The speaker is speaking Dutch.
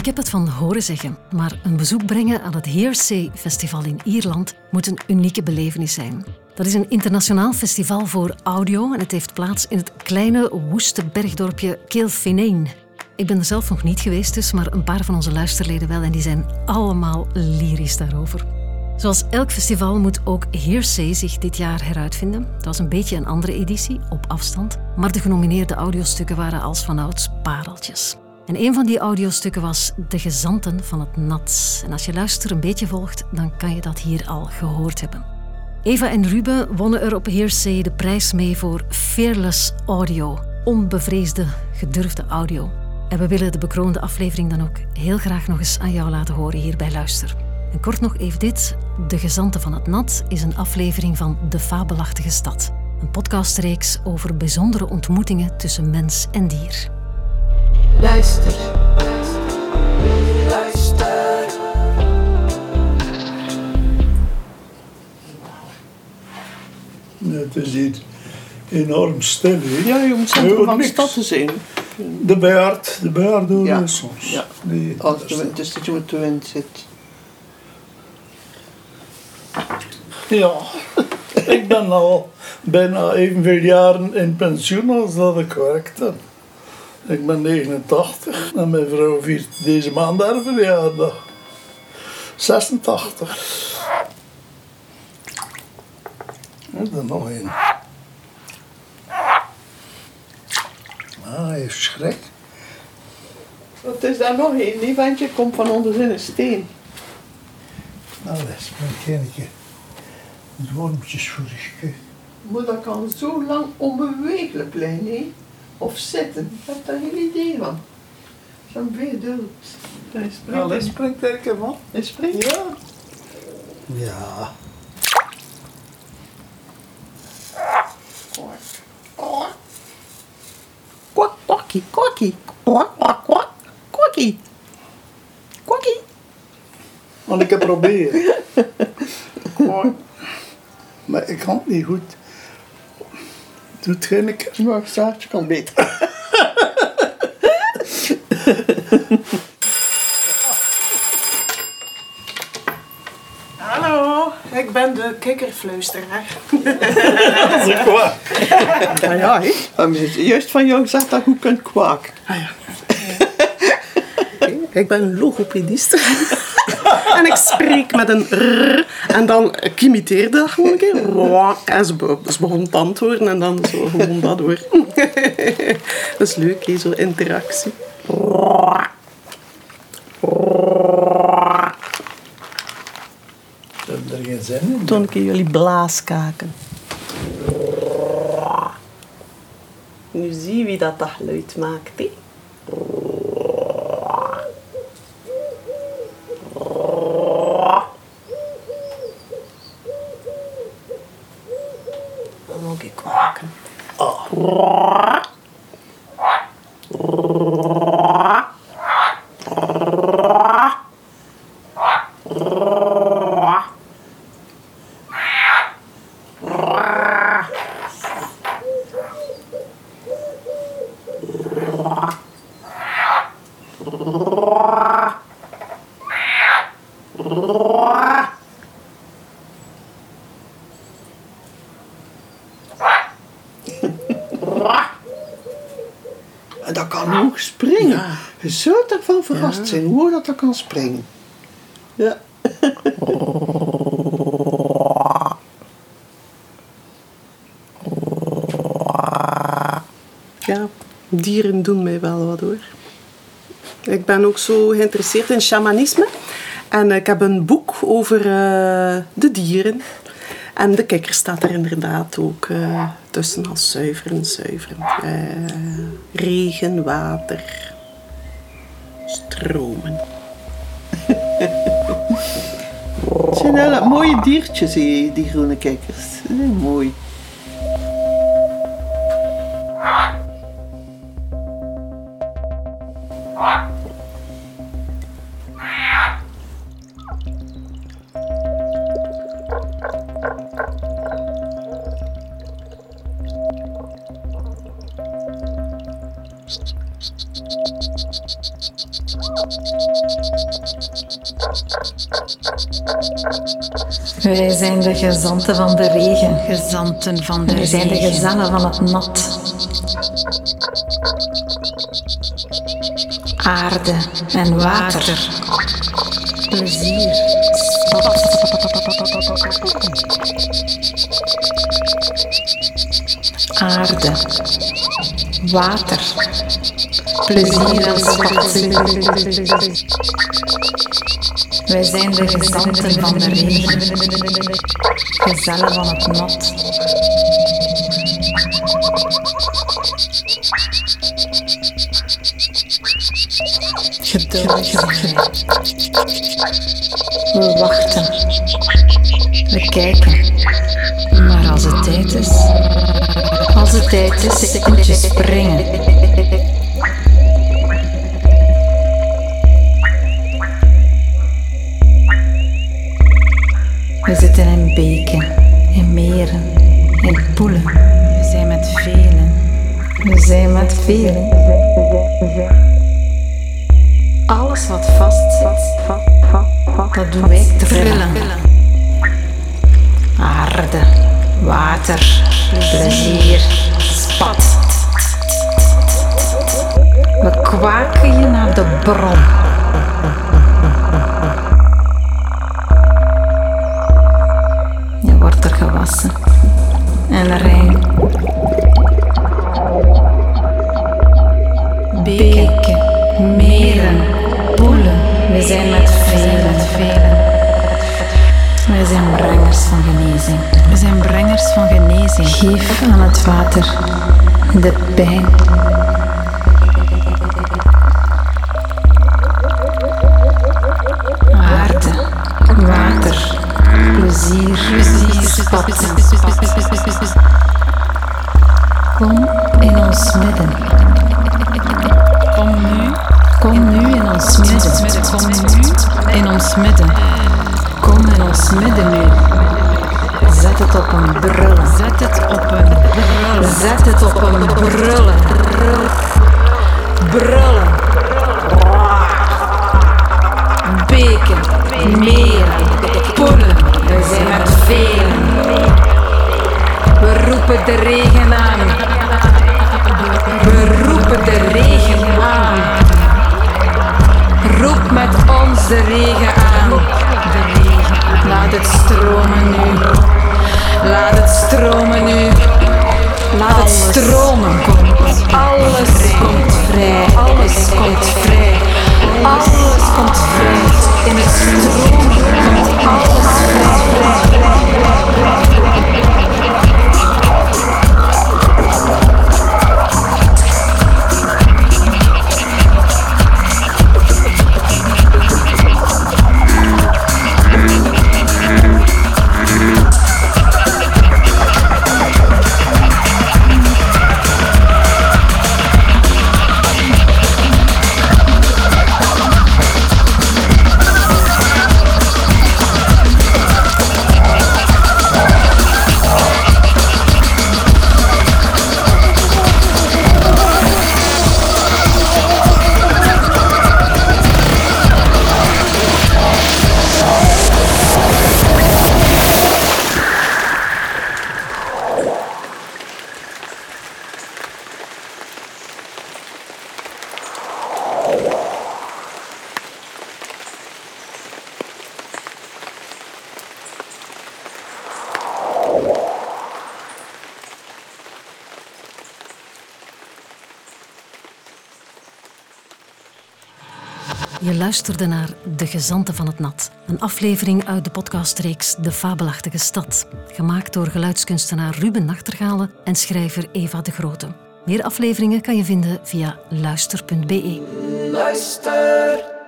Ik heb het van horen zeggen, maar een bezoek brengen aan het Hearsay Festival in Ierland moet een unieke belevenis zijn. Dat is een internationaal festival voor audio en het heeft plaats in het kleine woeste bergdorpje Kilfinane. Ik ben er zelf nog niet geweest dus, maar een paar van onze luisterleden wel en die zijn allemaal lyrisch daarover. Zoals elk festival moet ook Hearsay zich dit jaar heruitvinden. Het was een beetje een andere editie, op afstand, maar de genomineerde audiostukken waren als vanouds pareltjes. En een van die audiostukken was De Gezanten van het Nat. En als je luistert een beetje volgt, dan kan je dat hier al gehoord hebben. Eva en Ruben wonnen er op Hearsay de prijs mee voor Fearless Audio. Onbevreesde, gedurfde audio. En we willen de bekroonde aflevering dan ook heel graag nog eens aan jou laten horen hier bij Luister. En kort nog even dit. De Gezanten van het Nat is een aflevering van De Fabelachtige Stad. Een podcastreeks over bijzondere ontmoetingen tussen mens en dier. Luister. Luister. Het is hier enorm stil. hè. Ja, je moet hoort van stad te zijn. De baard, de baard hoor Ja. soms. Ja. Die, Als de wind, dus dat je met de wind zit. ja, ik ben al bijna evenveel jaren in pensioen als dat ik werkte. Ik ben 89 en mijn vrouw viert deze maand haar verjaardag. 86. Er is er nog een. Ah, hij heeft schrik. Wat is daar nog een? Die ventje komt van onder in een steen. Nou, dat is een keer. Het wormpjes voor de. Maar dat kan zo lang onbewegelijk blijven? Of zitten. Ik heb daar geen idee van. Zo'n veerdult. Hij springt. Ja, dat springt er van. Hij springt. Ja. Ja. Kwak, kwakkie, kwakkie. Kwak, kwak, kwak. Kwakkie. Kwakkie. Want ik heb proberen. maar ik kan het niet goed. Doe het geen keer. Maar Saartje kan beter. Hallo, ik ben de kikkerfluisteraar. Ja, ja, hè? Maar je- Juist van jou gezegd dat je goed kunt kwaken. Ah ja. Ik ben een logopedist. En ik spreek met een r. En dan ik imiteerde dat gewoon een keer. En ze, be- ze begon te antwoorden en dan zo gewoon dat hoor. dat is leuk, hè, zo interactie. Ze hebben er geen zin in. Toen keer jullie blaaskaken. Nu zie wie dat, dat geluid maakt. Hè. Brrr. En dat kan hoog springen. Je zult ervan verrast zijn hoe dat dat kan springen. Ja. Ja, dieren doen mij wel wat hoor. Ik ben ook zo geïnteresseerd in shamanisme. En ik heb een boek over eh, de dieren. En de kikker staat er inderdaad ook eh, tussen als zuiveren, zuiveren. Eh, regen, water, stromen. Het zijn hele mooie diertjes, hè, die groene kikkers. Zijn mooi. Wij zijn de gezanten van de regen. Gezanten van de Wij zijn de gezellen van het nat. Aarde en water. Plezier. Aarde. Water. Plezier en spat. Wij zijn de gezanten van de regen. Gezellen van het nat. Geduld. We wachten. We kijken. Maar als het tijd is, als het tijd is, moet je springen. Alles wat vast zit, dat doet wij trillen. Aarde, water, plezier, spat. We kwaken je naar de bron. Je wordt er gewassen en Aan het water de pijn. Aarde, water, plezier. Kom in ons midden. Kom nu, Kom nu in ons midden. kom nu in ons midden. Kom in ons midden nu. Zet het op een brullen. Zet het op. Zet het op een brullen. Brullen. Beken, meren, poelen. We zijn met velen. We roepen de regen aan. We roepen de regen aan. Roep met ons de regen aan. Je luisterde naar De Gezanten van het Nat, een aflevering uit de podcastreeks De Fabelachtige Stad, gemaakt door geluidskunstenaar Ruben Nachtergalen en schrijver Eva de Grote. Meer afleveringen kan je vinden via luister.be. Luister.